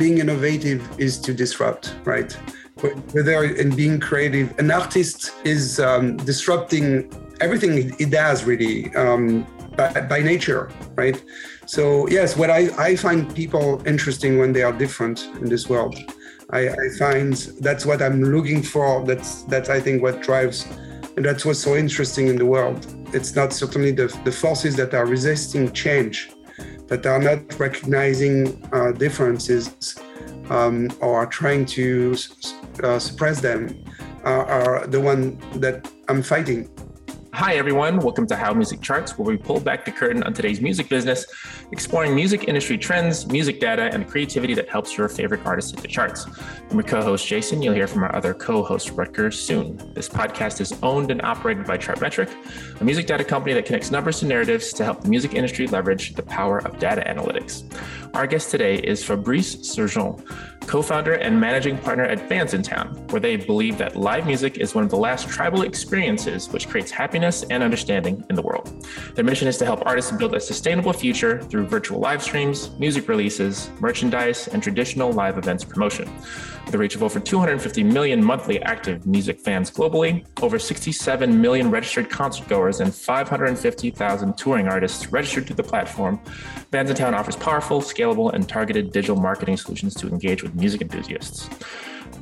being innovative is to disrupt, right? Whether in being creative, an artist is um, disrupting everything he does really um, by, by, nature, right? So yes, what I, I find people interesting when they are different in this world. I, I find that's what I'm looking for. That's that's I think what drives, and that's what's so interesting in the world. It's not certainly the, the forces that are resisting change, that are not recognizing uh, differences um, or trying to uh, suppress them, are, are the one that I'm fighting. Hi, everyone. Welcome to How Music Charts, where we pull back the curtain on today's music business, exploring music industry trends, music data, and the creativity that helps your favorite artists hit the charts. I'm your co host, Jason. You'll hear from our other co host, Rutger, soon. This podcast is owned and operated by Chartmetric, a music data company that connects numbers to narratives to help the music industry leverage the power of data analytics. Our guest today is Fabrice Sergent co founder and managing partner at Bandsintown, where they believe that live music is one of the last tribal experiences which creates happiness and understanding in the world. Their mission is to help artists build a sustainable future through virtual live streams, music releases, merchandise, and traditional live events promotion. With a reach of over 250 million monthly active music fans globally, over 67 million registered concert goers, and 550,000 touring artists registered to the platform, Bandsintown offers powerful, scalable, and targeted digital marketing solutions to engage with music enthusiasts.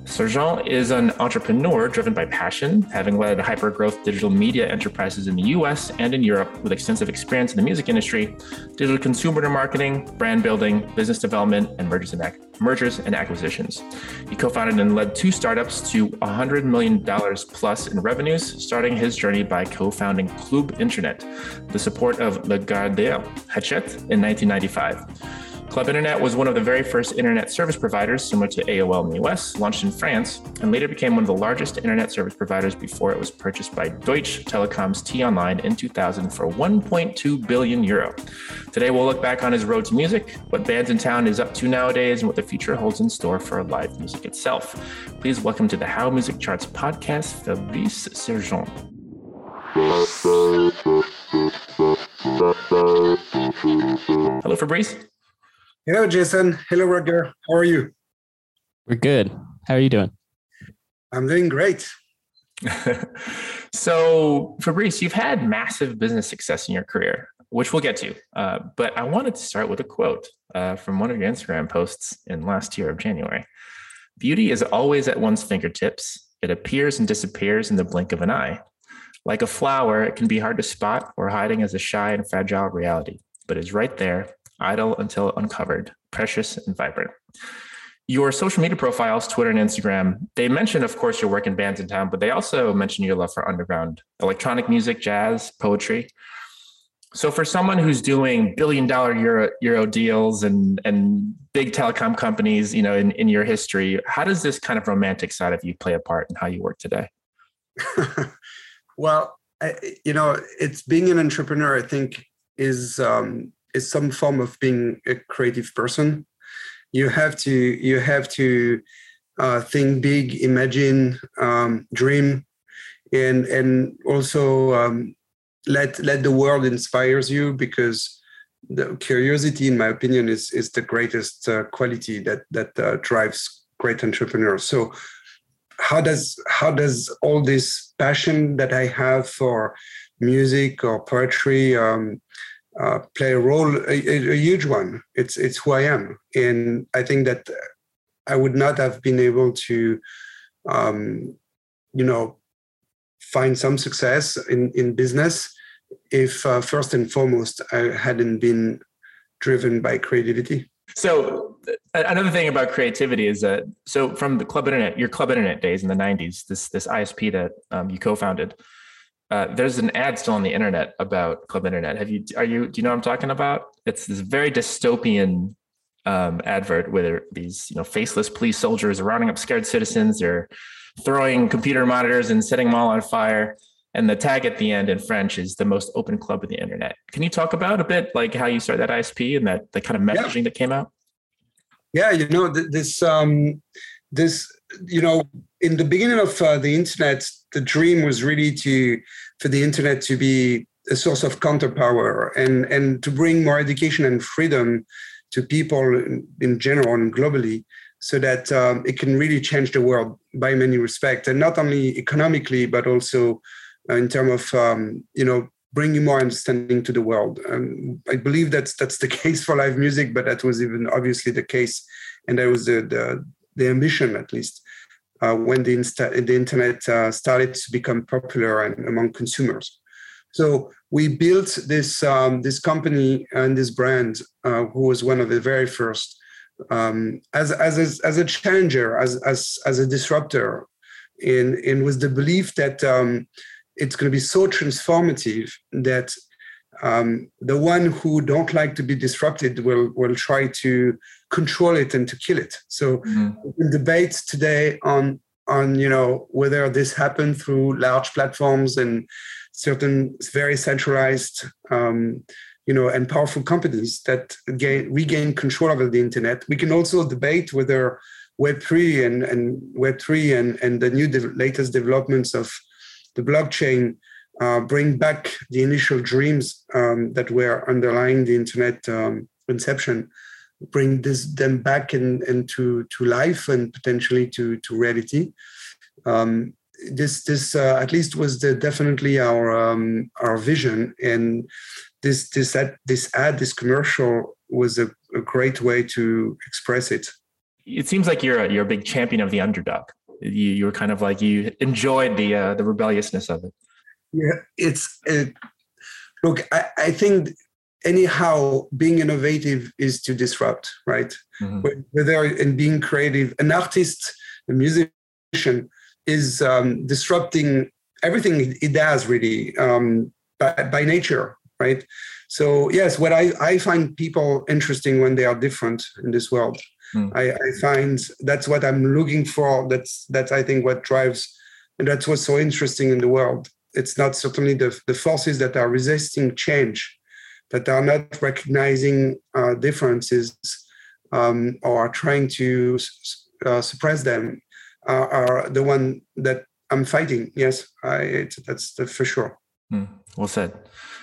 Sergent is an entrepreneur driven by passion, having led hyper growth digital media enterprises in the US and in Europe with extensive experience in the music industry, digital consumer marketing, brand building, business development, and mergers and, ac- mergers and acquisitions. He co founded and led two startups to $100 million plus in revenues, starting his journey by co founding Club Internet, the support of Lagardère Hachette in 1995. Club Internet was one of the very first internet service providers, similar to AOL in the US, launched in France, and later became one of the largest internet service providers before it was purchased by Deutsche Telekom's T-Online in 2000 for 1.2 billion euro. Today, we'll look back on his road to music, what Bandsintown is up to nowadays, and what the future holds in store for live music itself. Please welcome to the How Music Charts podcast, Fabrice Sergent. Hello, Fabrice. Hello, Jason. Hello, Roger. How are you? We're good. How are you doing? I'm doing great. so, Fabrice, you've had massive business success in your career, which we'll get to. Uh, but I wanted to start with a quote uh, from one of your Instagram posts in last year of January. Beauty is always at one's fingertips. It appears and disappears in the blink of an eye. Like a flower, it can be hard to spot or hiding as a shy and fragile reality, but is right there idle until uncovered, precious and vibrant. Your social media profiles, Twitter and Instagram, they mention, of course, your work in bands in town, but they also mention your love for underground electronic music, jazz, poetry. So for someone who's doing billion dollar euro, euro deals and, and big telecom companies, you know, in, in your history, how does this kind of romantic side of you play a part in how you work today? well, I, you know, it's being an entrepreneur, I think is um, some form of being a creative person. You have to you have to uh, think big, imagine, um, dream, and and also um, let let the world inspires you because the curiosity, in my opinion, is is the greatest uh, quality that that uh, drives great entrepreneurs. So how does how does all this passion that I have for music or poetry um, uh, play a role, a, a, huge one. It's it's who I am, and I think that I would not have been able to, um, you know, find some success in in business if uh, first and foremost I hadn't been driven by creativity. So another thing about creativity is that so from the club internet, your club internet days in the '90s, this this ISP that um, you co-founded uh, there's an ad still on the internet about Club Internet. Have you? Are you? Do you know what I'm talking about? It's this very dystopian um, advert where these you know faceless police soldiers are rounding up scared citizens. They're throwing computer monitors and setting them all on fire. And the tag at the end in French is the most open club in the internet. Can you talk about a bit like how you started that ISP and that the kind of messaging yeah. that came out? Yeah, you know this um, this you know in the beginning of uh, the internet the dream was really to for the internet to be a source of counterpower and and to bring more education and freedom to people in, in general and globally so that um, it can really change the world by many respects and not only economically but also in terms of um, you know bringing more understanding to the world. Um, i believe that's that's the case for live music but that was even obviously the case. And that was the the, the ambition at least uh, when the, insta- the internet uh, started to become popular and among consumers. So we built this um, this company and this brand, uh, who was one of the very first, um, as as a, as a challenger, as as as a disruptor, in in with the belief that um, it's going to be so transformative that um, the one who don't like to be disrupted will will try to control it and to kill it. So mm-hmm. debates today on on you know whether this happened through large platforms and certain very centralized um, you know and powerful companies that gain, regain control over the internet we can also debate whether web3 and, and web3 and, and the new de- latest developments of the blockchain uh, bring back the initial dreams um, that were underlying the internet um, conception bring this them back in, into to life and potentially to to reality. Um, this this uh, at least was the, definitely our um, our vision. And this this ad, this ad this commercial was a, a, great way to express it. It seems like you're a, you're a big champion of the underdog. You you were kind of like you enjoyed the uh, the rebelliousness of it. Yeah it's it, look I, I think anyhow being innovative is to disrupt right? Mm-hmm. whether in being creative an artist a musician is um, disrupting everything it does really um, by, by nature right? So yes what I, I find people interesting when they are different in this world. Mm. I, I find that's what i'm looking for that's that's i think what drives and that's what's so interesting in the world. It's not certainly the, the forces that are resisting change that are not recognizing uh, differences um, or are trying to uh, suppress them are, are the one that I'm fighting. Yes, I, that's the, for sure. Hmm. Well said.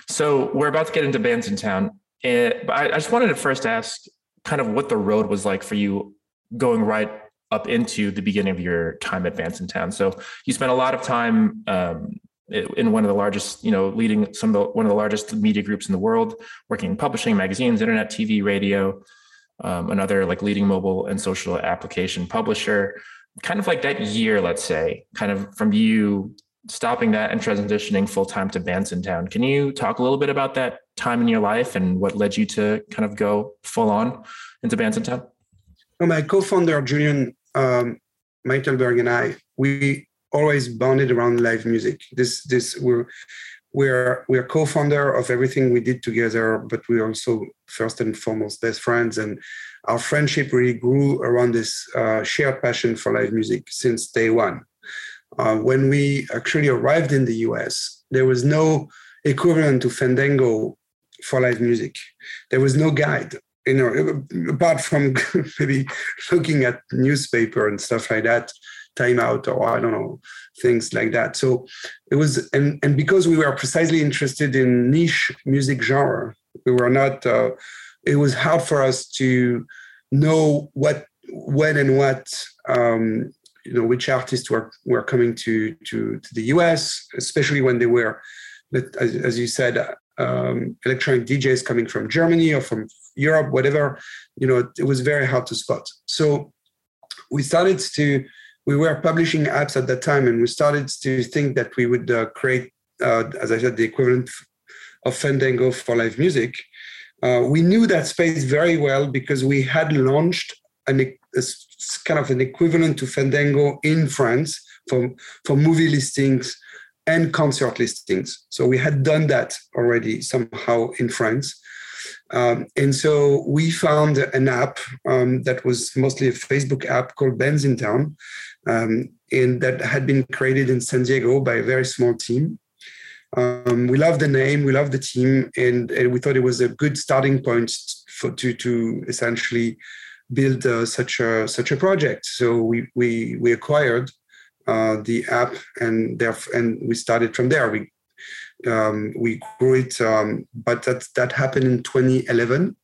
So we're about to get into Bandsintown. Uh, but I, I just wanted to first ask kind of what the road was like for you going right up into the beginning of your time at Bandsintown. So you spent a lot of time um, in one of the largest, you know, leading some of the, one of the largest media groups in the world, working in publishing, magazines, internet, TV, radio, um, another like leading mobile and social application publisher kind of like that year, let's say, kind of from you stopping that and transitioning full time to Bandsintown. Can you talk a little bit about that time in your life and what led you to kind of go full on into Bandsintown? Well, my co-founder Julien um, Mitelberg and I, we always bonded around live music. This this we're we're we're co-founder of everything we did together, but we're also first and foremost best friends and our friendship really grew around this uh, shared passion for live music since day one. Uh, when we actually arrived in the US, there was no equivalent to Fandango for live music. There was no guide, you know, apart from maybe looking at newspaper and stuff like that, Time Out or I don't know, things like that. So it was, and, and because we were precisely interested in niche music genre, we were not uh, it was hard for us to know what when and what um, you know which artists were were coming to to to the US, especially when they were, as, as you said, um, electronic DJs coming from Germany or from Europe, whatever. You know, it was very hard to spot. So we started to we were publishing apps at that time, and we started to think that we would uh, create, uh, as I said, the equivalent of Fandango for live music. Uh, we knew that space very well because we had launched an, a, kind of an equivalent to Fandango in France for, for movie listings and concert listings. So we had done that already somehow in France. Um, and so we found an app um, that was mostly a Facebook app called Bandsintown, um, and that had been created in San Diego by a very small team. Um, we love the name, we love the team, and, and, we thought it was a good starting point for to to essentially build uh, such a such a project. So we we we acquired uh, the app, and there and we started from there. We um, we grew it, um, but that that happened in 2011.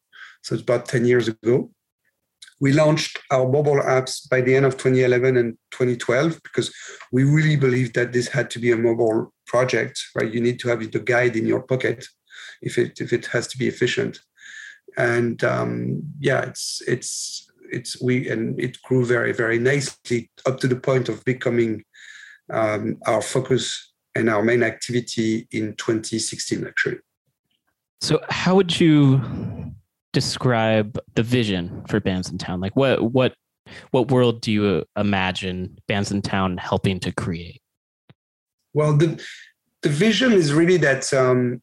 So it's about 10 years ago. We launched our mobile apps by the end of 2011 and 2012 because we really believed that this had to be a mobile project, right? You need to have the guide in your pocket if it if it has to be efficient. And um, yeah, it's it's it's we and it grew very very nicely up to the point of becoming um, our focus and our main activity in 2016 actually. So how would you describe the vision for Bands in Town? Like what what what world do you imagine Bands in Town helping to create? Well, the the vision is really that um,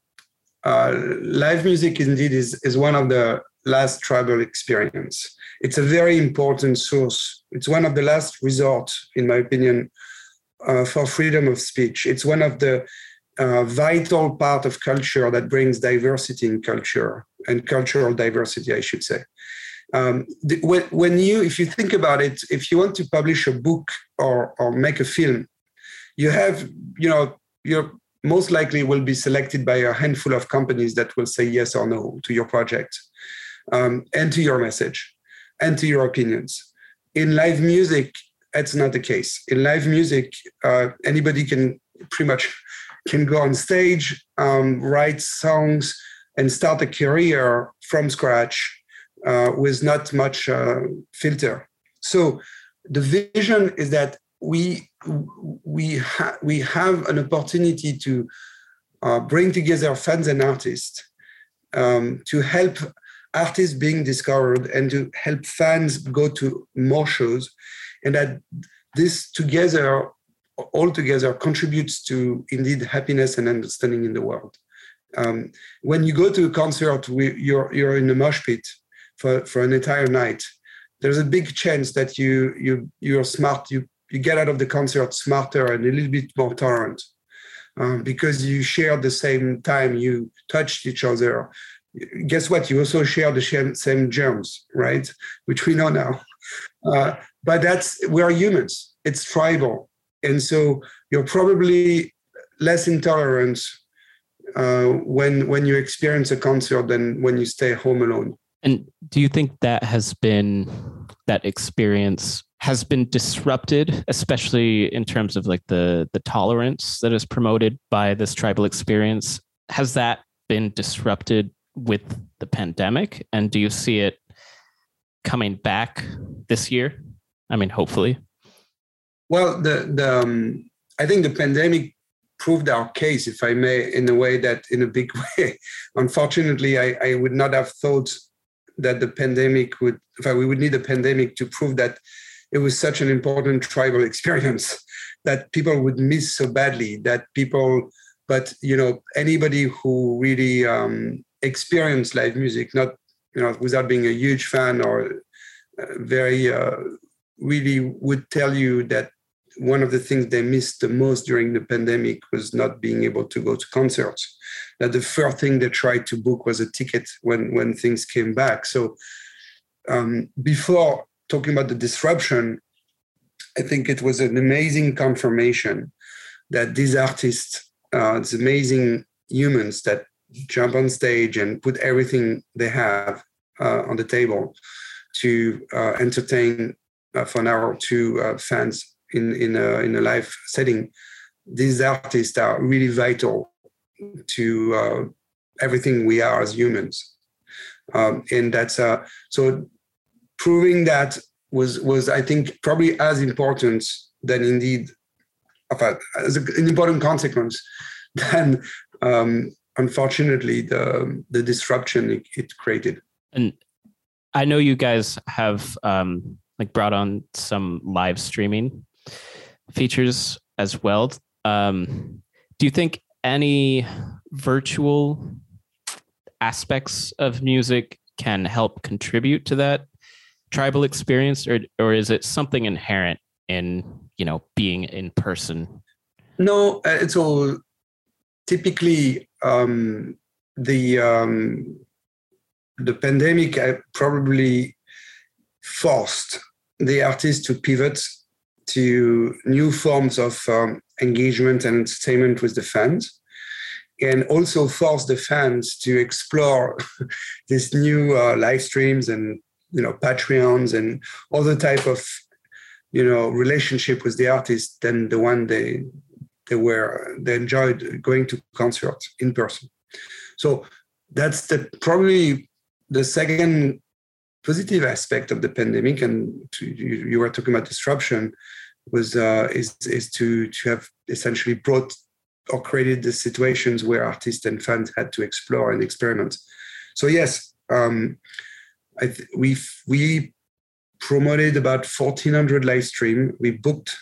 uh, live music indeed is is one of the last tribal experience. It's a very important source. It's one of the last resort, in my opinion, uh, for freedom of speech. It's one of the uh, vital part of culture that brings diversity in culture and cultural diversity, I should say. Um, the, when, when you, if you think about it, if you want to publish a book or, or make a film, you have, you know, you're most likely will be selected by a handful of companies that will say yes or no to your project um, and to your message and to your opinions. In live music, that's not the case. In live music, uh, anybody can pretty much can go on stage, um, write songs, and start a career from scratch uh, with not much uh, filter. So the vision is that we we ha- we have an opportunity to uh, bring together fans and artists um, to help artists being discovered and to help fans go to more shows and that this together all together contributes to indeed happiness and understanding in the world. Um, when you go to a concert you're you're in a mosh pit for, for an entire night there's a big chance that you you you're smart you you get out of the concert smarter and a little bit more tolerant um, because you share the same time you touched each other. Guess what? You also share the same germs right? Which we know now uh, but that's we are humans. It's tribal. And so you're probably less intolerant uh, when when you experience a concert than when you stay home alone. And do you think that has been that experience has been disrupted especially in terms of like the the tolerance that is promoted by this tribal experience? Has that been disrupted with the pandemic? And do you see it coming back this year I mean, hopefully. Well, the the um, I think the pandemic proved our case, if I may, in a way that in a big way. Unfortunately, I, I would not have thought that the pandemic would. Fact, we would need a pandemic to prove that it was such an important tribal experience that people would miss so badly. That people, but you know, anybody who really um, experienced live music, not you know, without being a huge fan or uh, very uh, really would tell you that one of the things they missed the most during the pandemic was not being able to go to concerts. That the first thing they tried to book was a ticket when when things came back. So um, before talking about the disruption, I think it was an amazing confirmation that these artists, uh, these amazing humans that jump on stage and put everything they have uh, on the table to uh, entertain uh, for an hour or two uh, fans in in a, in a live setting, these artists are really vital to uh, everything we are as humans, um, and that's uh, so proving that was was I think probably as important than indeed as an important consequence than um, unfortunately the the disruption it, it, created. And I know you guys have um, like brought on some live streaming features as well. Um, do you think any virtual aspects of music can help contribute to that tribal experience, or or is it something inherent in you know being in person? No, uh, it's all typically um, the um, the pandemic probably forced the artists to pivot to new forms of um, engagement and entertainment with the fans. and also forced the fans to explore these new uh, live streams and you know patreons and other type of you know relationship with the artist than the one they they were they enjoyed going to concerts in person. So that's the probably the second positive aspect of the pandemic and to, you, you, were talking about disruption was uh, is is to to have essentially brought or created the situations where artists and fans had to explore and experiment. So yes um, I th- we we promoted about 1400 live stream. We booked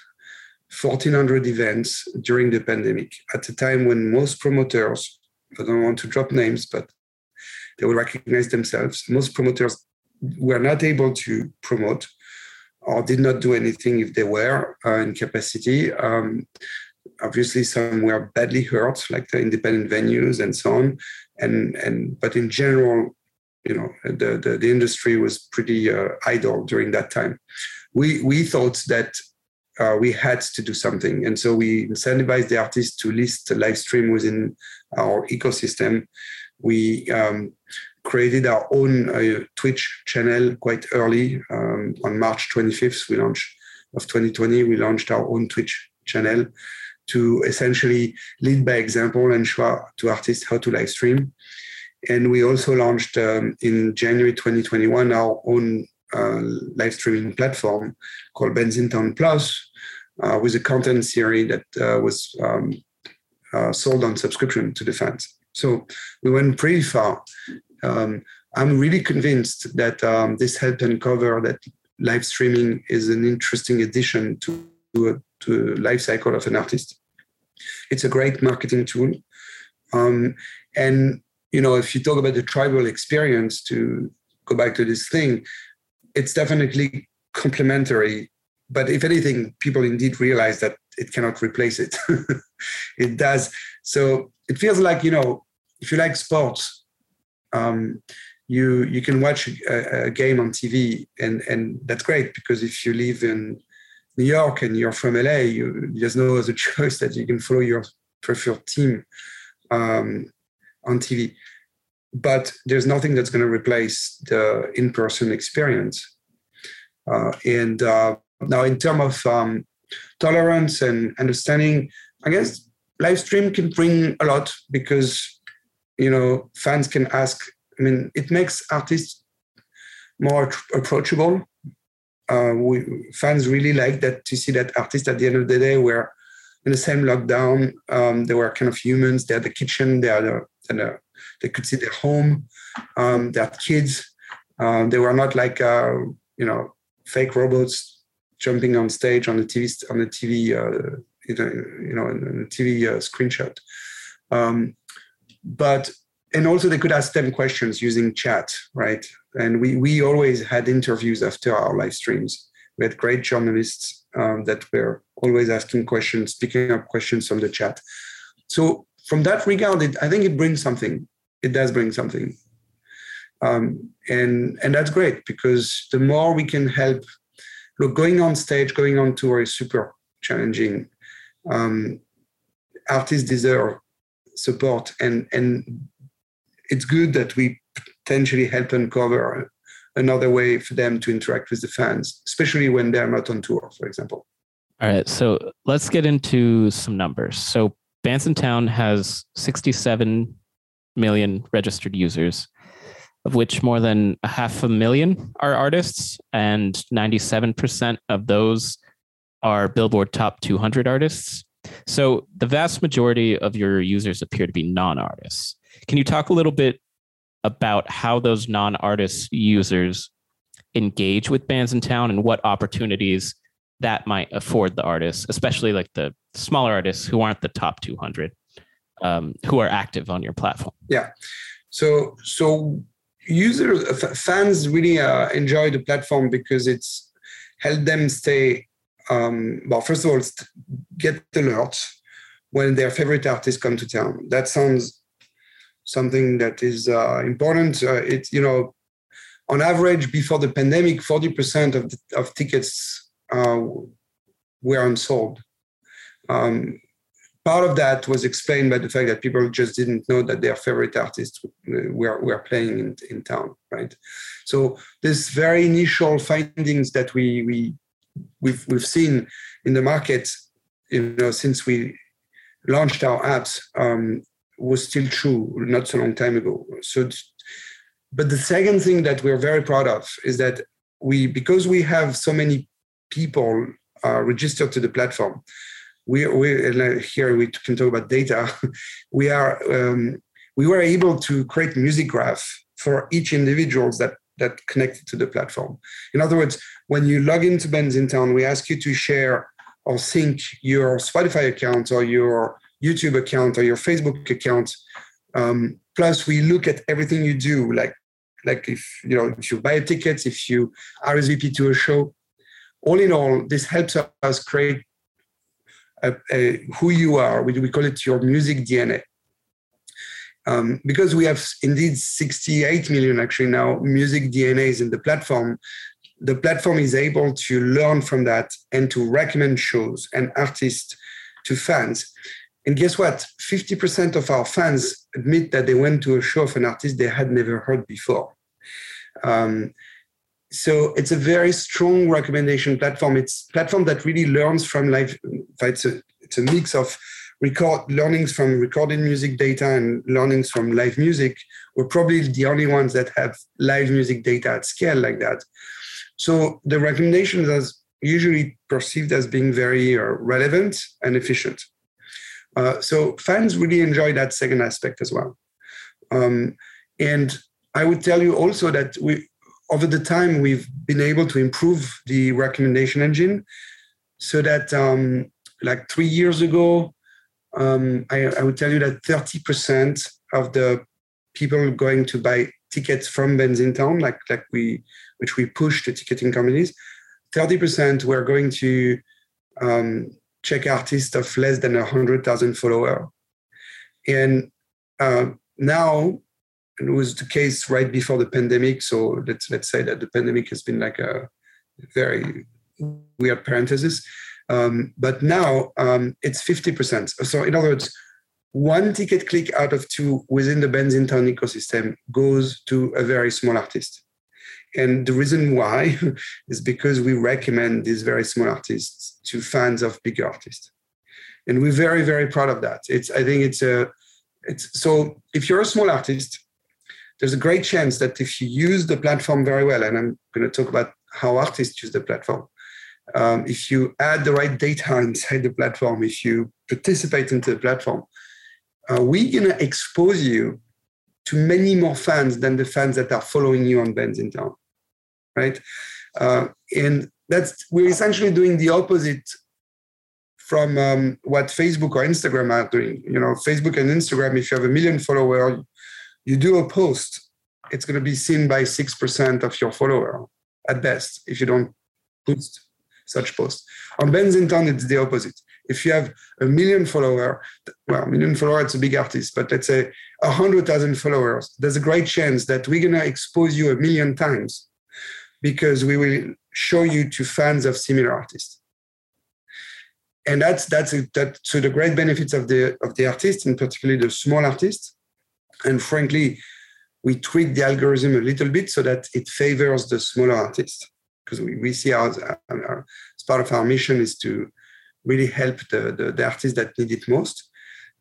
1400 events during the pandemic at a time when most promoters i don't want to drop names but they will recognize themselves most promoters were not able to promote or did not do anything if they were uh, in capacity. Um, obviously some were badly hurt like the independent venues and so on. And and but in general you know the the, the industry was pretty uh, idle during that time. We we thought that uh, we had to do something. And so we incentivized the artists to list live stream within our ecosystem. We um, created our own uh, twitch channel quite early um, on march 25th we launched of 2020 we launched our own twitch channel to essentially lead by example and show to artists how to live stream. And we also launched um, in January 2021 our own uh, live streaming platform called Bandsintown Plus uh, with a content series that uh, was um, uh, sold on subscription to the fans. So we went pretty far. Um, I'm really convinced that um, this helped uncover that live streaming is an interesting addition to, to, a, to a life cycle of an artist. It's a great marketing tool. Um, and you know, if you talk about the tribal experience, to go back to this thing, it's definitely complementary. But if anything, people indeed realize that it cannot replace it. it does. So it feels like, you know, if you like sports, um, you you can watch a, a, game on TV, and and that's great because if you live in New York and you're from LA, you, there's no other choice that you can follow your preferred team. Um, on TV. But there's nothing that's going to replace the in-person experience. Uh, and uh, now, in terms of um, tolerance and understanding, I guess live stream can bring a lot because you know fans can ask. I mean, it makes artists more approachable. Uh, we, fans really like that to see that artists at the end of the day were in the same lockdown. Um, they were kind of humans. They had the kitchen. They had a, and they could see their home, um, had kids. Um, they were not like uh, you know fake robots jumping on stage on the TV on the TV uh, you know you know in the TV uh, screenshot. Um, but and also they could ask them questions using chat, right? And we we always had interviews after our live streams. We had great journalists um, that were always asking questions, picking up questions from the chat. So from that regard, it, I think it brings something. It does bring something, um, and and that's great because the more we can help. Look, going on stage, going on tour is super challenging. Um, artists deserve support, and and it's good that we potentially help uncover another way for them to interact with the fans, especially when they're not on tour, for example. All right, so let's get into some numbers. So Bandsintown has 67 million registered users, of which more than a half a million are artists, and 97% of those are Billboard Top 200 artists. So the vast majority of your users appear to be non artists. Can you talk a little bit about how those non artist users engage with bands in town and what opportunities that might afford the artists, especially like the smaller artists who aren't the top 200, um, who are active on your platform? Yeah. So, so users, fans really uh, enjoy the platform because it's helped them stay. Um, well, first of all, get alerts when their favorite artists come to town. That sounds something that is uh, important. Uh, it's you know, on average, before the pandemic, forty percent of of tickets uh, were unsold. Um, part of that was explained by the fact that people just didn't know that their favorite artists were, were playing in, in town, right? So this very initial findings that we we we've we've seen in the market, you know, since we launched our apps, um, was still true not so long time ago. So, but the second thing that we're very proud of is that we because we have so many people uh, registered to the platform we, we here we can talk about data. we are um, we were able to create music graph for each individuals that that connected to the platform. In other words, when you log into Bandsintown, we ask you to share or sync your Spotify account or your YouTube account or your Facebook account. Um, plus, we look at everything you do, like like if you know if you buy tickets, if you RSVP to a show. All in all, this helps us create uh, uh, who you are. We, we call it your music DNA. Um, because we have indeed 68 million actually now music DNAs in the platform, the platform is able to learn from that and to recommend shows and artists to fans. And guess what? 50% of our fans admit that they went to a show of an artist they had never heard before. Um, so it's a very strong recommendation platform. It's platform that really learns from live. It's a, it's a mix of record learnings from recorded music data and learnings from live music. We're probably the only ones that have live music data at scale like that. So the recommendations are usually perceived as being very uh, relevant and efficient. Uh, so fans really enjoy that second aspect as well. Um, and I would tell you also that we over the time we've been able to improve the recommendation engine so that um, like three years ago um, I, I, would tell you that 30% of the people going to buy tickets from Bandsintown, like like we which we push to ticketing companies, 30% were going to um, check artists of less than 100,000 follower. And uh, now it was the case right before the pandemic. So let's let's say that the pandemic has been like a very weird parenthesis. Um, but now um, it's 50%. So in other words, one ticket click out of two within the Ben's Town ecosystem goes to a very small artist. And the reason why is because we recommend these very small artists to fans of bigger artists. And we're very, very proud of that. It's I think it's a it's so if you're a small artist there's a great chance that if you use the platform very well, and I'm going to talk about how artists use the platform, um, if you add the right data inside the platform, if you participate into the platform, uh, we're going to expose you to many more fans than the fans that are following you on Bandsintown, right? Uh, and that's we're essentially doing the opposite from um, what Facebook or Instagram are doing. You know, Facebook and Instagram, if you have a million followers, you do a post, it's going to be seen by 6% of your follower at best if you don't post such posts. On Ben's in it's the opposite. If you have a million follower, well, a million follower, it's a big artist, but let's say a hundred thousand followers, there's a great chance that we're gonna expose you a million times because we will show you to fans of similar artists. And that's that's a, that. So the great benefits of the of the artist, and particularly the small artists, and frankly, we tweak the algorithm a little bit so that it favors the smaller artists because we, we see our, our, as part of our mission is to really help the, the, the artists that need it most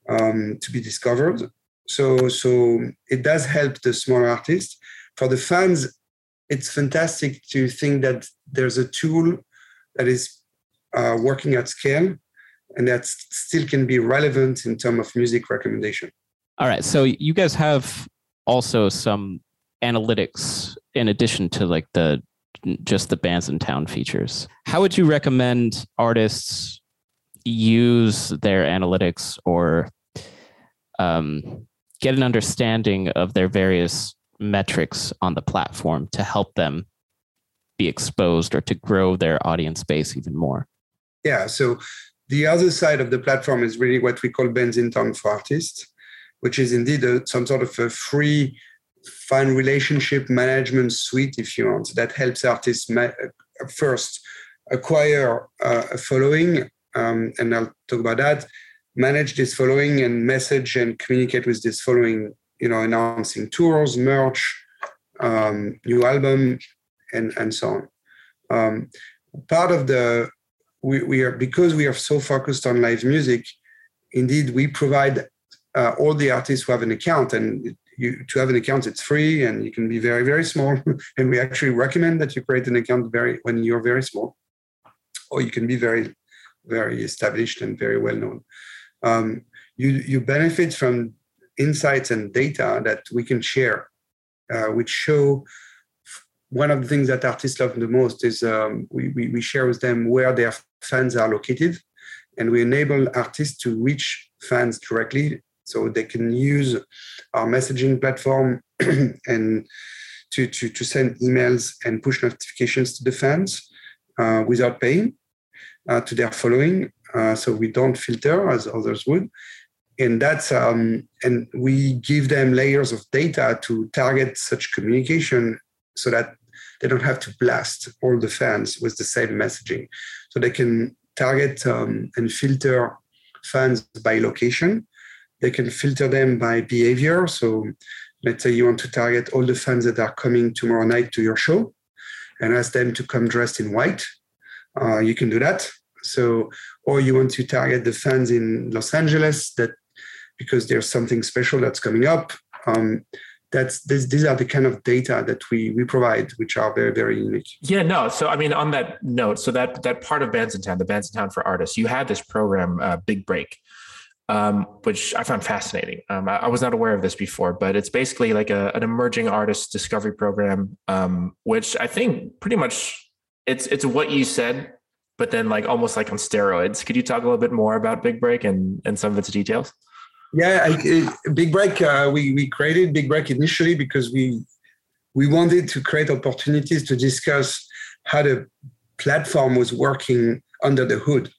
um, to be discovered. So, so it does help the smaller artists. For the fans, it's fantastic to think that there's a tool that is uh, working at scale and that still can be relevant in terms of music recommendation. All right. So you guys have also some analytics in addition to like the just the bands in town features. How would you recommend artists use their analytics or um, get an understanding of their various metrics on the platform to help them be exposed or to grow their audience base even more? Yeah. So the other side of the platform is really what we call Bandsintown for artists which is indeed a, some sort of a free fan relationship management suite, if you want, that helps artists ma- uh, first acquire uh, a following, um, and I'll talk about that. manage this following and message and communicate with this following, you know, announcing tours, merch, um, new album, and and so on. Um, part of the we, we are because we are so focused on live music. Indeed, we provide uh, all the artists who have an account, and you to have an account, it's free, and you can be very very small. and we actually recommend that you create an account very when you're very small, or you can be very very established and very well known. Um, you you benefit from insights and data that we can share, uh, which show one of the things that artists love the most is um, we, we, we share with them where their fans are located and we enable artists to reach fans directly so they can use our messaging platform and to, to, to send emails and push notifications to the fans uh, without paying uh, to their following uh, so we don't filter as others would and that's um, and we give them layers of data to target such communication so that they don't have to blast all the fans with the same messaging. So they can target um, and filter fans by location. They can filter them by behavior. So let's say you want to target all the fans that are coming tomorrow night to your show and ask them to come dressed in white. Uh, you can do that. So, or you want to target the fans in Los Angeles that because there's something special that's coming up. Um, that's this, these are the kind of data that we we provide which are very very unique yeah no so i mean on that note so that that part of Bands in Bandsintown the Bands in Bandsintown for artists you had this program uh, big break um, which i found fascinating um, I, I, was not aware of this before but it's basically like a, an emerging artist discovery program um, which i think pretty much it's it's what you said but then like almost like on steroids could you talk a little bit more about big break and and some of its details yeah, I, Big Break. Uh, we we created Big Break initially because we we wanted to create opportunities to discuss how the platform was working under the hood.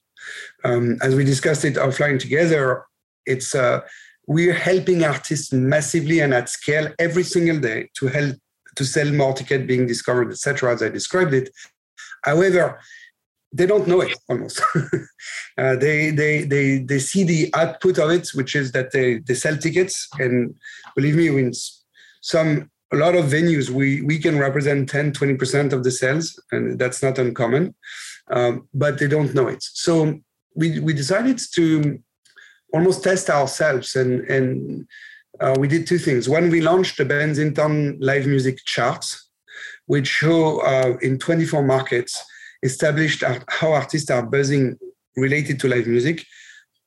Um, as we discussed it offline together, it's uh, we're helping artists massively and at scale every single day to help to sell more tickets being discovered, etc. As I described it. However, they don't know it almost. uh, they, they, they, they see the output of it, which is that they, they sell tickets. And believe me, in some, a lot of venues, we, we can represent 10, 20% of the sales, and that's not uncommon, um, but they don't know it. So we, we decided to almost test ourselves and, and uh, we did two things. One, we launched the Bandsintown live music charts, which show uh, in 24 markets established how artists are buzzing related to live music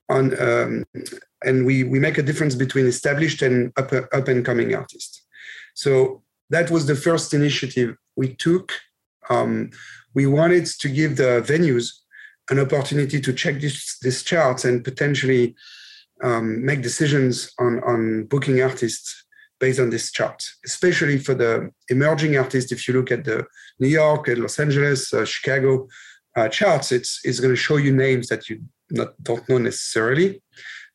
on um, and we we make a difference between established and up, up and coming artists so that was the first initiative we took um, we wanted to give the venues an opportunity to check this, this charts and potentially um, make decisions on, on booking artists based on this chart, especially for the emerging artists. If you look at the New York and Los Angeles, uh, Chicago uh, charts, it's, it's going to show you names that you not, don't know necessarily,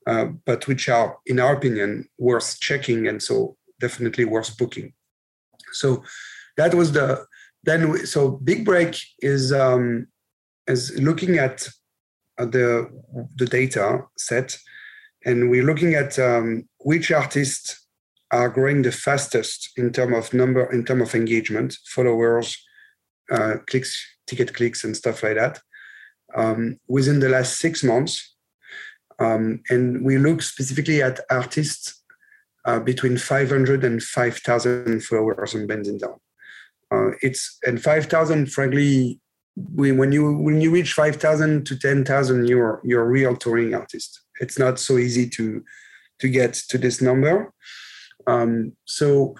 uh, but which are, in our opinion, worth checking and so definitely worth booking. So that was the then. We, so Big Break is um, is looking at the the data set, and we're looking at um, which artists are growing the fastest in terms of number, in terms of engagement, followers, uh, clicks, ticket clicks, and stuff like that. Um, within the last six months, um, and we look specifically at artists uh, between 500 and 5,000 followers on Bandsintown. Uh, it's and 5,000, frankly, when you when you reach 5,000 to 10,000, you're you're a real touring artist. It's not so easy to to get to this number. Um, so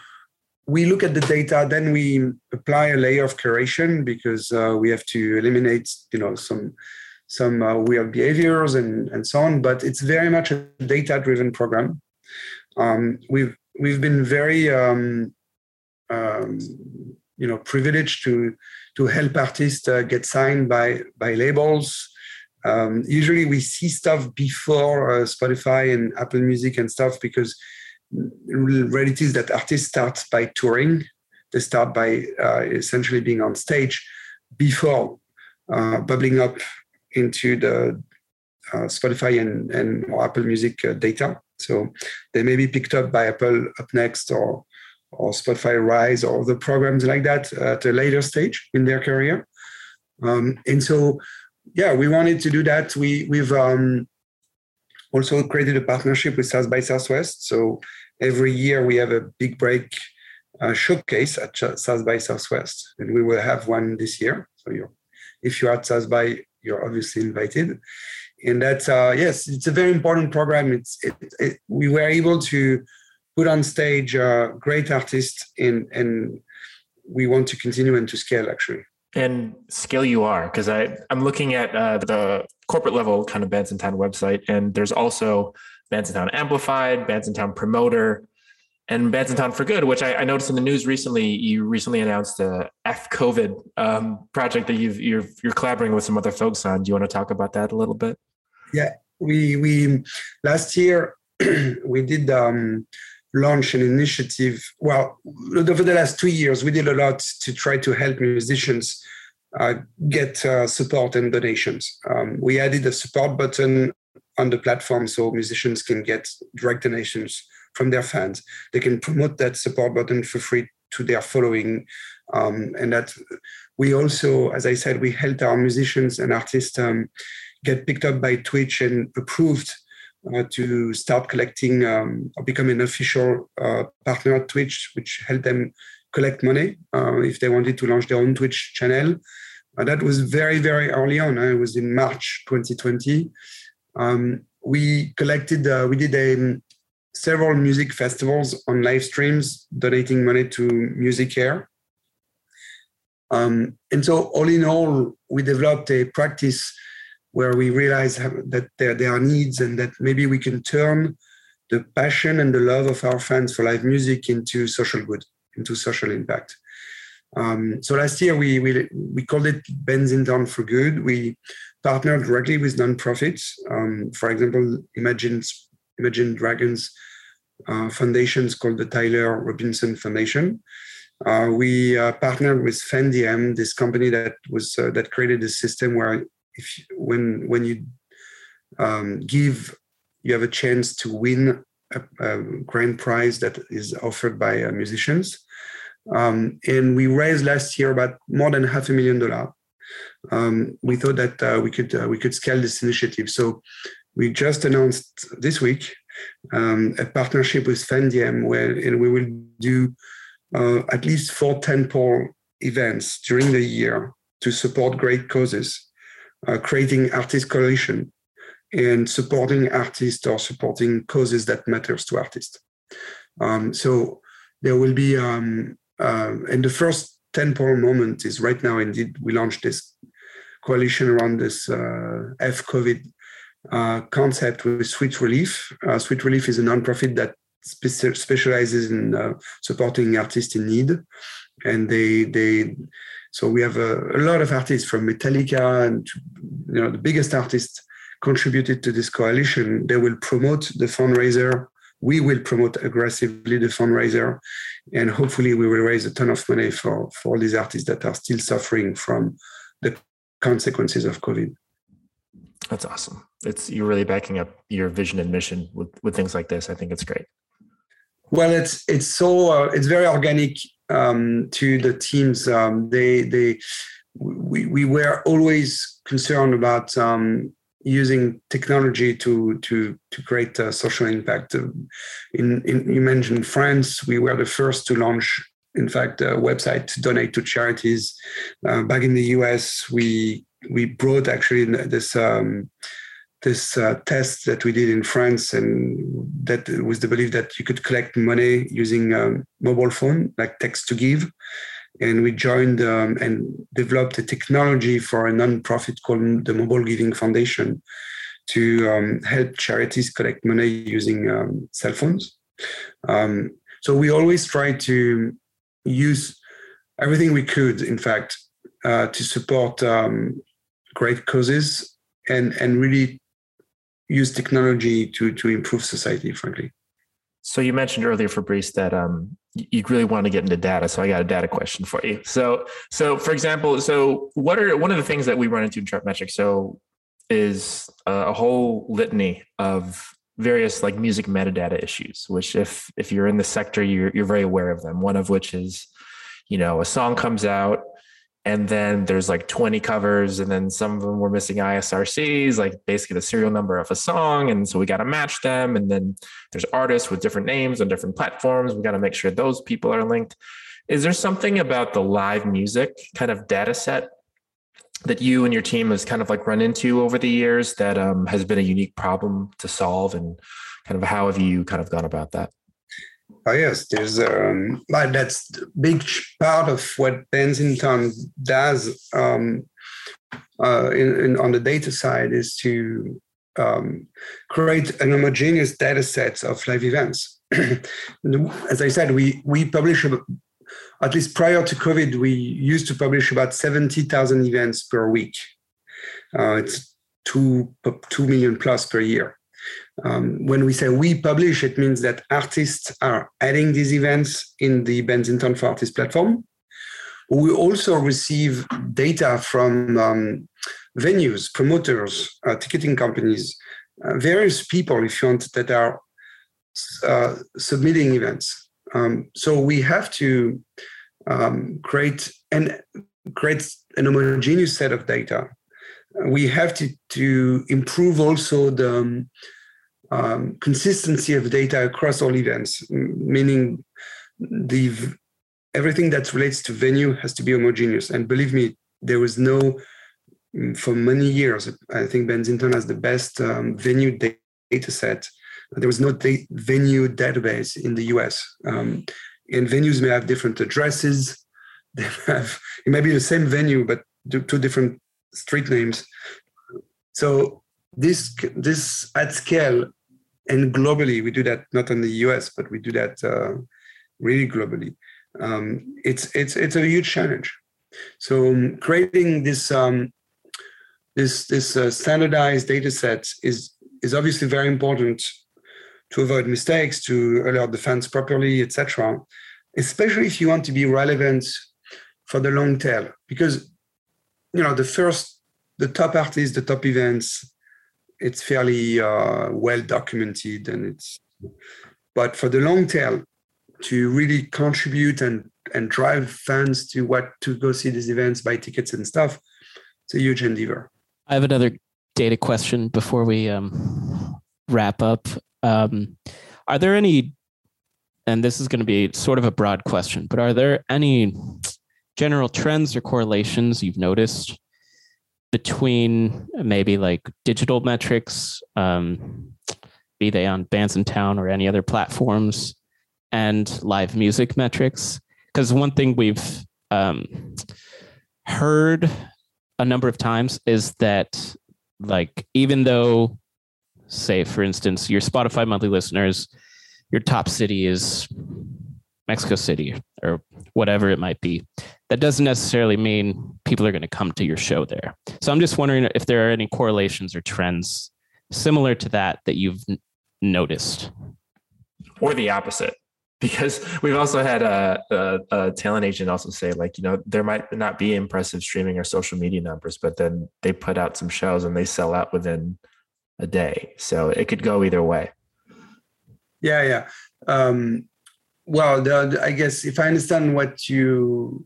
we look at the data, then we apply a layer of curation because uh, we have to eliminate, you know, some some uh, weird behaviors and and so on. But it's very much a data-driven program. Um, we've we've been very um, um, you know privileged to to help artists uh, get signed by by labels. Um, usually we see stuff before uh, Spotify and Apple Music and stuff because reality is that artists start by touring. They start by uh, essentially being on stage before uh, bubbling up into the uh, Spotify and, and Apple Music uh, data. So they may be picked up by Apple up next or or Spotify Rise or the programs like that at a later stage in their career. Um, and so, yeah, we wanted to do that. We we've um, also created a partnership with South by Southwest. So every year we have a big break uh, showcase at South by Southwest, and we will have one this year. So you're, if you're at South by, you're obviously invited. And that's uh, yes, it's a very important program. It's it, it, we were able to put on stage uh, great artists, and and we want to continue and to scale actually. And scale you are because I I'm looking at uh, the corporate level kind of Bandsintown website, and there's also Bandsintown Amplified, Bandsintown Promoter, and Bandsintown for Good, which I, I, noticed in the news recently. You recently announced a F COVID um, project that you've, you're you're collaborating with some other folks on. Do you want to talk about that a little bit? Yeah, we we last year we did um, launch an initiative. Well, over the last two years, we did a lot to try to help musicians uh, get uh, support and donations. Um, we added a support button on the platform so musicians can get direct donations from their fans. They can promote that support button for free to their following. Um, and that we also, as I said, we helped our musicians and artists um, get picked up by Twitch and approved uh, to start collecting um, or become an official uh, partner at Twitch, which helped them collect money uh, if they wanted to launch their own Twitch channel. Uh, that was very, very early on. It was in March 2020. Um, we collected, uh, we did a, um, several music festivals on live streams, donating money to MusiCare. Um, and so, all in all, we developed a practice where we realize that there, there are needs and that maybe we can turn the passion and the love of our fans for live music into social good, into social impact. Um, so last year we, we we called it down for Good. We partnered directly with nonprofits. Um, for example, Imagine Imagine Dragons uh, foundations called the Tyler Robinson Foundation. Uh, we uh, partnered with Fandiem, this company that was uh, that created a system where if when when you um, give, you have a chance to win a, a grand prize that is offered by uh, musicians. Um, and we raised last year about more than half a million dollar. Um, we thought that uh, we could uh, we could scale this initiative. So we just announced this week um, a partnership with Fandiem where and we will do uh, at least four temple events during the year to support great causes, uh, creating artist coalition and supporting artists or supporting causes that matters to artists. Um, so there will be um, uh, and the first temporal moment is right now. Indeed, we launched this coalition around this uh, F COVID uh, concept with Sweet Relief. Uh, Sweet Relief is a nonprofit that spe- specializes in uh, supporting artists in need, and they they. So we have a, a lot of artists from Metallica and you know the biggest artists contributed to this coalition. They will promote the fundraiser. We will promote aggressively the fundraiser. And hopefully we will raise a ton of money for, for these artists that are still suffering from the consequences of covid. That's awesome. It's you're really backing up your vision and mission with with things like this. I think it's great well it's it's so uh, it's very organic um, to the teams um, they they we, we were always concerned about um, using technology to to to create a social impact. In, in you mentioned France, we were the first to launch. In fact, a website to donate to charities. Uh, back in the US, we we brought actually this um, this uh, test that we did in France, and that was the belief that you could collect money using um, mobile phone, like text to give and we joined um, and developed a technology for a nonprofit called the Mobile Giving Foundation to um, help charities collect money using um, cell phones. Um, so we always try to use everything we could, in fact, uh, to support great causes and and really use technology to to improve society. Frankly. So you mentioned earlier, Fabrice, that um, you really want to get into data. So I got a data question for you. So, so for example, so what are one of the things that we run into in Chartmetric? So is a whole litany of various like music metadata issues which if if you're in the sector you're you're very aware of them one of which is you know a song comes out and then there's like 20 covers and then some of them were missing isrcs like basically the serial number of a song and so we got to match them. And then there's artists with different names on different platforms. We got to make sure those people are linked. Is there something about the live music kind of data set that you and your team has kind of like run into over the years that um, has been a unique problem to solve? And kind of how have you kind of gone about that Oh yes, there's um, but that's big part of what Bandsintown does um, uh, in, in, on the data side is to um, create an homogeneous data set of live events. As I said, we we publish at least prior to COVID, we used to publish about seventy thousand events per week. Uh, it's two two million plus per year. Um, when we say we publish, it means that artists are adding these events in the Bandsintown for Artists platform. We also receive data from um, venues, promoters, uh, ticketing companies, uh, various people, if you want, that are uh, submitting events. Um, so we have to um, create and create an homogeneous set of data. We have to, to improve also the um, consistency of data across all events, meaning the everything that relates to venue has to be homogeneous. And believe me, there was no for many years. I think Bandsintown has the best um, venue data set. There was no da- venue database in the US. Um, and venues may have different addresses. They have it may be the same venue, but two different street names. So this this at scale and globally we do that not in the us but we do that uh, really globally. Um, it's it's it's a huge challenge. So um, creating this um, this this uh, standardized data set is is obviously very important to avoid mistakes to alert the fans properly etc especially if you want to be relevant for the long tail. Because you know the first the top artists the top events it's fairly uh, well documented and it's but for the long tail to really contribute and and drive fans to what to go see these events buy tickets and stuff it's a huge endeavor. I have another data question before we um, wrap up. Um, are there any and this is going to be sort of a broad question but are there any general trends or correlations you've noticed between maybe like digital metrics, um, be they on Bandsintown or any other platforms, and live music metrics. Because one thing we've um, heard a number of times is that, like, even though, say, for instance, your Spotify monthly listeners, your top city is Mexico City or whatever it might be, that doesn't necessarily mean people are going to come to your show there. So I'm just wondering if there are any correlations or trends similar to that that you've n- noticed, or the opposite. Because we've also had a, a, a, talent agent also say, like, you know, there might not be impressive streaming or social media numbers, but then they put out some shows and they sell out within a day. So it could go either way. Yeah, yeah. Um, well, the, I guess if I understand what you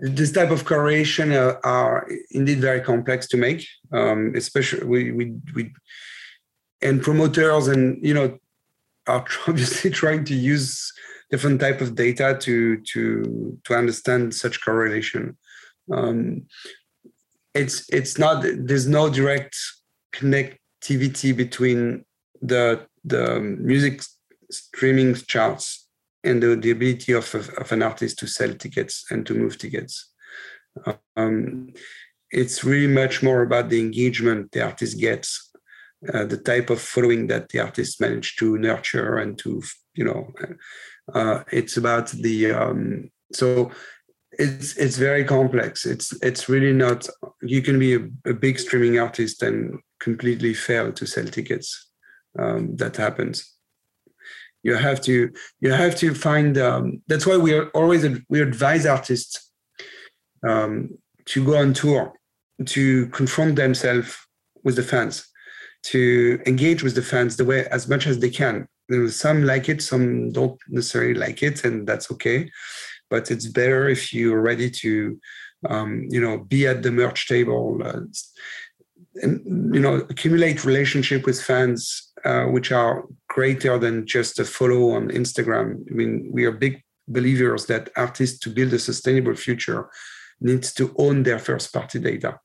this type of correlation uh, are indeed very complex to make, um, especially we, we, we, and promoters and, you know, are obviously trying to use different type of data to, to, to understand such correlation. Um, it's, it's not, there's no direct connectivity between the, the music streaming charts and the, the ability of, of, of, an artist to sell tickets and to move tickets. Um, it's really much more about the engagement the artist gets, uh, the type of following that the artist managed to nurture and to, you know, uh, it's about the, um, so it's it's very complex. It's it's really not. You can be a, a big streaming artist and completely fail to sell tickets. Um, that happens you have to you have to find um, that's why we are always we advise artists um, to go on tour to confront themselves with the fans, to engage with the fans the way as much as they can. Some like it, some don't necessarily like it, and that's okay. But it's better if you're ready to, um, you know, be at the merch table, uh, and you know, accumulate relationship with fans, uh, which are greater than just a follow on Instagram. I mean, we are big believers that artists to build a sustainable future needs to own their first party data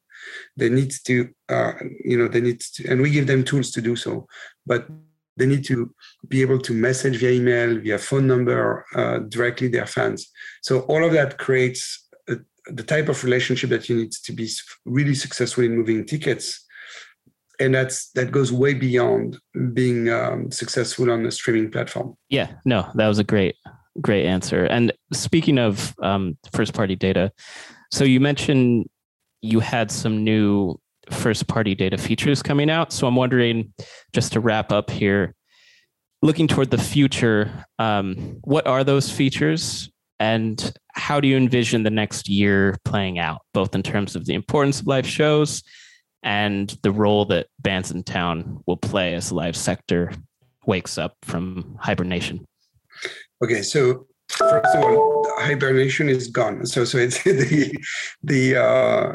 they need to uh, you know they need to and we give them tools to do so but they need to be able to message via email via phone number uh, directly their fans so all of that creates a, the type of relationship that you need to be really successful in moving tickets and that's that goes way beyond being um, successful on a streaming platform yeah no that was a great great answer and speaking of um, first party data so you mentioned you had some new first party data features coming out. So I'm wondering, just to wrap up here, looking toward the future, um, what are those features? And how do you envision the next year playing out, both in terms of the importance of live shows and the role that Bandsintown will play as the live sector wakes up from hibernation? Okay, so first of all, hibernation is gone. So, so it's the the uh,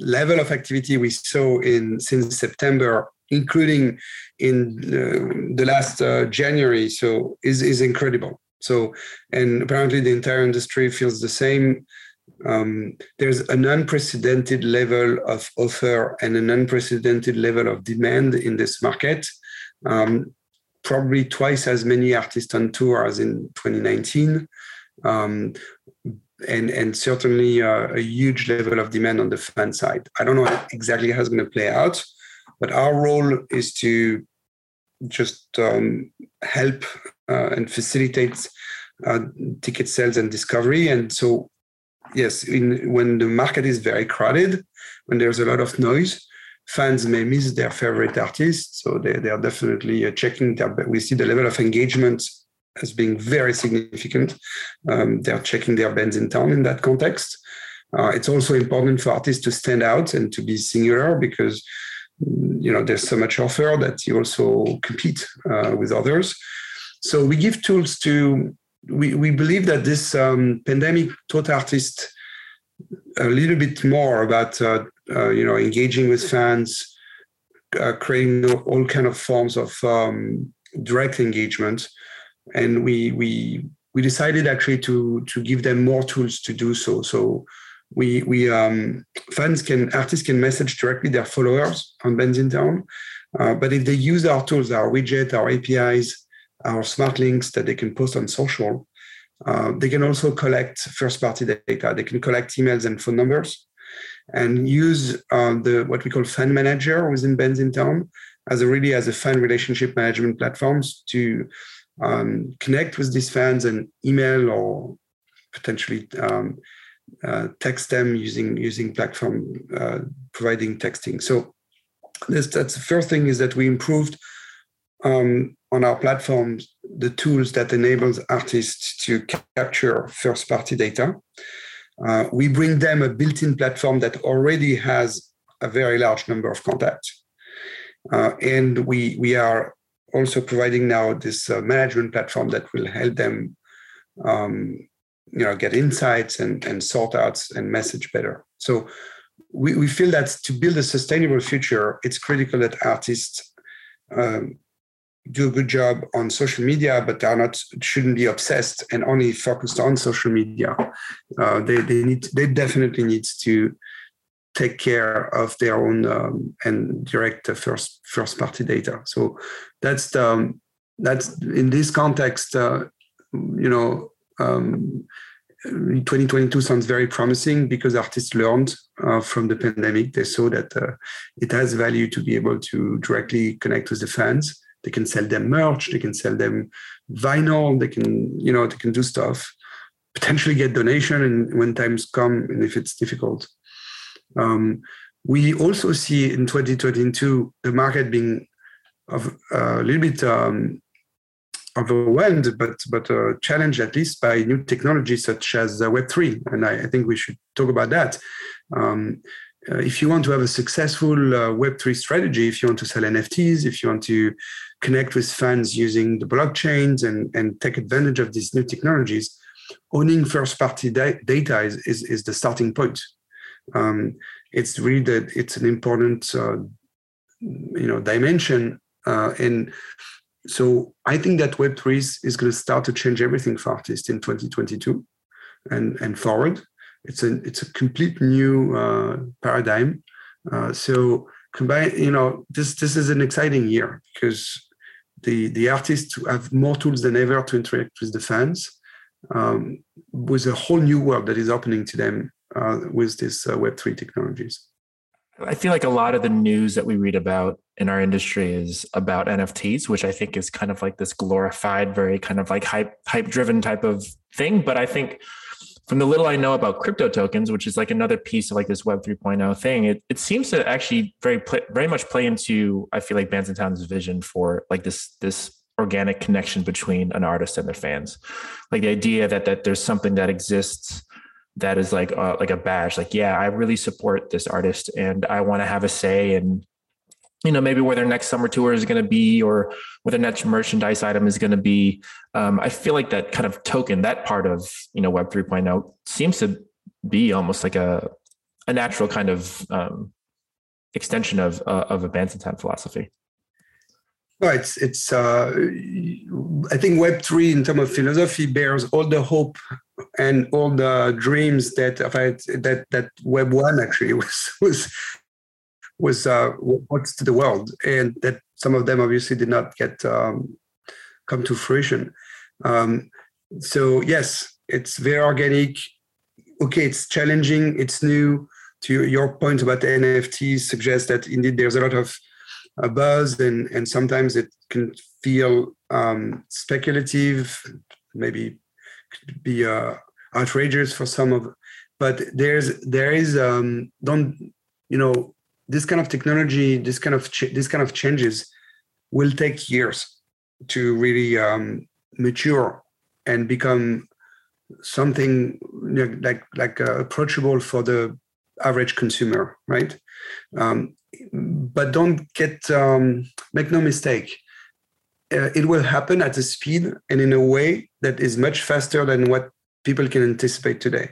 level of activity we saw in since September, including in uh, the last uh, January, so is is incredible. So, and apparently the entire industry feels the same. Um, there's an unprecedented level of offer and an unprecedented level of demand in this market. Um, probably twice as many artists on tour as in 2019. Um, and, and certainly uh, a huge level of demand on the fan side. I don't know exactly how it's going to play out, but our role is to just um, help uh, and facilitate uh, ticket sales and discovery. And so, yes, in, when the market is very crowded, when there's a lot of noise, fans may miss their favorite artists. So they, they are definitely uh, checking their, we see the level of engagement as being very significant. Um, they're checking their Bandsintown in that context. Uh, it's also important for artists to stand out and to be singular because mm, you know there's so much offer that you also compete uh, with others. So we give tools to. We, we believe that this um, pandemic taught artists a little bit more about uh, uh, you know engaging with fans, uh, creating all kind of forms of um, direct engagement, and we we we decided actually to to give them more tools to do so. So we we um, fans can artists can message directly their followers on Bandsintown, uh, but if they use our tools, our widget, our APIs, our smart links that they can post on social, uh, they can also collect first party data. They can collect emails and phone numbers and use uh, the what we call fan manager within Bandsintown as a really as a fan relationship management platforms to um, connect with these fans and email or potentially um, uh, text them using using platform uh, providing texting. So this, that's the first thing is that we improved um, on our platforms the tools that enables artists to capture first party data. Uh, we bring them a built-in platform that already has a very large number of contacts. Uh, and we, we are also providing now this uh, management platform that will help them um, you know, get insights and, and sort out and message better. So we, we feel that to build a sustainable future, it's critical that artists um, do a good job on social media, but they are not shouldn't be obsessed and only focused on social media. Uh, they they need they definitely need to take care of their own um, and direct first first party data. So that's the um, that's in this context. Uh, you know. Um, 2022 sounds very promising because artists learned uh, from the pandemic. They saw that uh, it has value to be able to directly connect with the fans they can sell them merch they can sell them vinyl they can you know they can do stuff. Potentially get donation and when times come and if it's difficult. Um, we also see in 2022 the market being of uh, a little bit um, overwhelmed, but but uh, challenged at least by new technologies such as uh, Web three, and I, I, think we should talk about that. Um, uh, if you want to have a successful uh, Web3 strategy, if you want to sell NFTs, if you want to connect with fans using the blockchains and, and take advantage of these new technologies, owning first party da- data is, is, is, the starting point. Um, it's really that it's an important uh, you know dimension uh, and so I think that Web3 is, is going to start to change everything for artists in 2022 and, and forward. It's a it's a complete new uh, paradigm. Uh, so combine, you know, this this is an exciting year because the the artists have more tools than ever to interact with the fans, um, with a whole new world that is opening to them uh, with these uh, Web three technologies. I feel like a lot of the news that we read about in our industry is about NFTs, which I think is kind of like this glorified, very kind of like hype hype driven type of thing. But I think from the little I know about crypto tokens, which is like another piece of like this Web 3.0 thing, it, it seems to actually very very much play into I feel like Bandsintown's vision for like this this organic connection between an artist and their fans, like the idea that that there's something that exists that is like uh, like a badge, like yeah, I really support this artist and I want to have a say in you know maybe where their next summer tour is going to be or what their next merchandise item is going to be um, i feel like that kind of token that part of you know web 3.0 seems to be almost like a a natural kind of um, extension of uh, of a Bandsintown philosophy well, it's it's. Uh, I think Web three, in terms of philosophy, bears all the hope and all the dreams that that that Web one actually was was was uh, what's to the world, and that some of them obviously did not get um, come to fruition. Um, so yes, it's very organic. Okay, it's challenging. It's new. To your point about NFTs, suggests that indeed there's a lot of uh, buzz, and and sometimes it can feel um, speculative, maybe could be uh, outrageous for some of. But there's there is um, don't you know this kind of technology, this kind of ch- this kind of changes will take years to really um, mature and become something like like uh, approachable for the average consumer, right? Um, but don't get um, make no mistake. Uh, it will happen at a speed and in a way that is much faster than what people can anticipate today.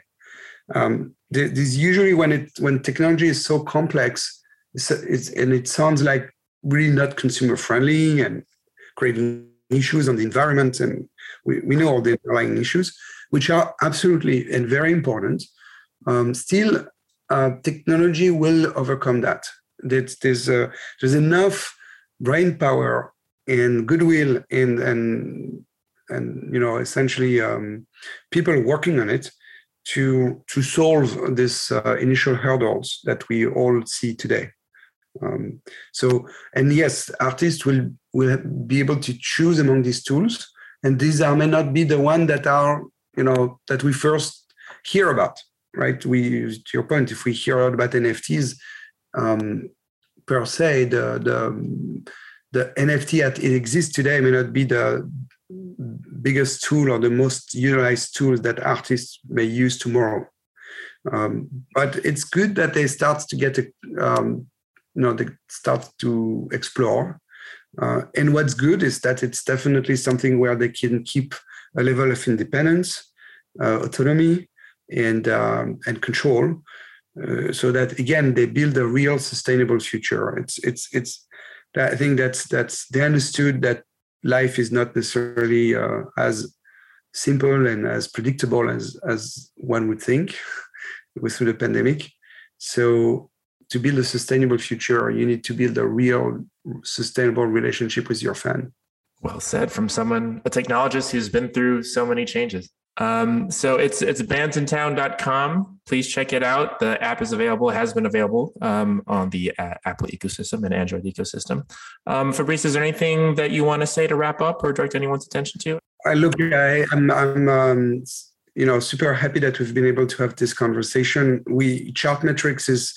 Um, this usually when it when technology is so complex, it's, it's, and it sounds like really not consumer friendly and creating issues on the environment. And we, we know all the underlying issues, which are absolutely and very important. Um, still, uh, technology will overcome that. There's uh, there's enough brain power and goodwill and and and you know essentially um, people working on it to to solve these uh, initial hurdles that we all see today. Um, so, and yes, artists will will be able to choose among these tools, and these are may not be the one that are you know that we first hear about, right? We to your point, if we hear about NFTs um, per se, the the the NFT that it exists today may not be the biggest tool or the most utilized tool that artists may use tomorrow. Um, but it's good that they start to get a, um, you know they start to explore. Uh, and what's good is that it's definitely something where they can keep a level of independence, uh, autonomy, and um, and control, uh, so that again they build a real sustainable future. It's it's it's. I think that's that's they understood that life is not necessarily uh, as simple and as predictable as as one would think with through the pandemic. So to build a sustainable future, you need to build a real sustainable relationship with your fan. Well said from someone, a technologist who's been through so many changes. Um, so it's it's bandsintown.com. Please check it out. The app is available, has been available um, on the uh, Apple ecosystem and Android ecosystem. Um, Fabrice, is there anything that you want to say to wrap up or direct anyone's attention to? I look, I, I'm, I'm um, you know, super happy that we've been able to have this conversation. We chart metrics is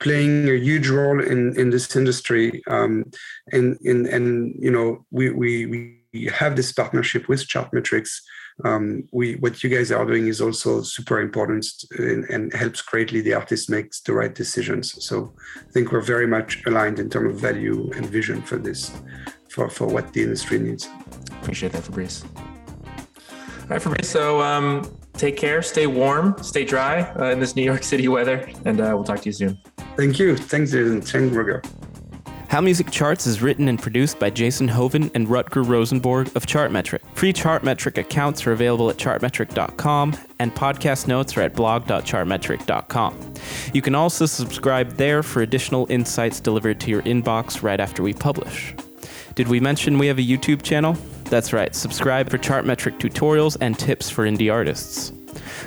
playing a huge role in in this industry um, and and and you know we we we have this partnership with chartmetrics um, we what you guys are doing is also super important and, and, helps greatly the artist makes the right decisions. So I think we're very much aligned in terms of value and vision for this, for for what the industry needs. Appreciate that, Fabrice. All right, Fabrice. So um, take care, stay warm, stay dry uh, in this New York City weather, and uh, we'll talk to you soon. Thank you. Thanks, Jason. Thanks, Rutger. How Music Charts is written and produced by Jason Joven and Rutger Rosenborg of Chartmetric. Free Chartmetric accounts are available at chartmetric.com, and podcast notes are at blog.chartmetric.com. You can also subscribe there for additional insights delivered to your inbox right after we publish. Did we mention we have a YouTube channel? That's right, subscribe for Chartmetric tutorials and tips for indie artists.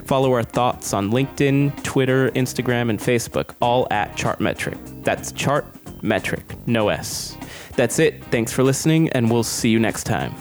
Follow our thoughts on LinkedIn, Twitter, Instagram, and Facebook, all at Chartmetric. That's Chartmetric, no S. That's it. Thanks for listening, and we'll see you next time.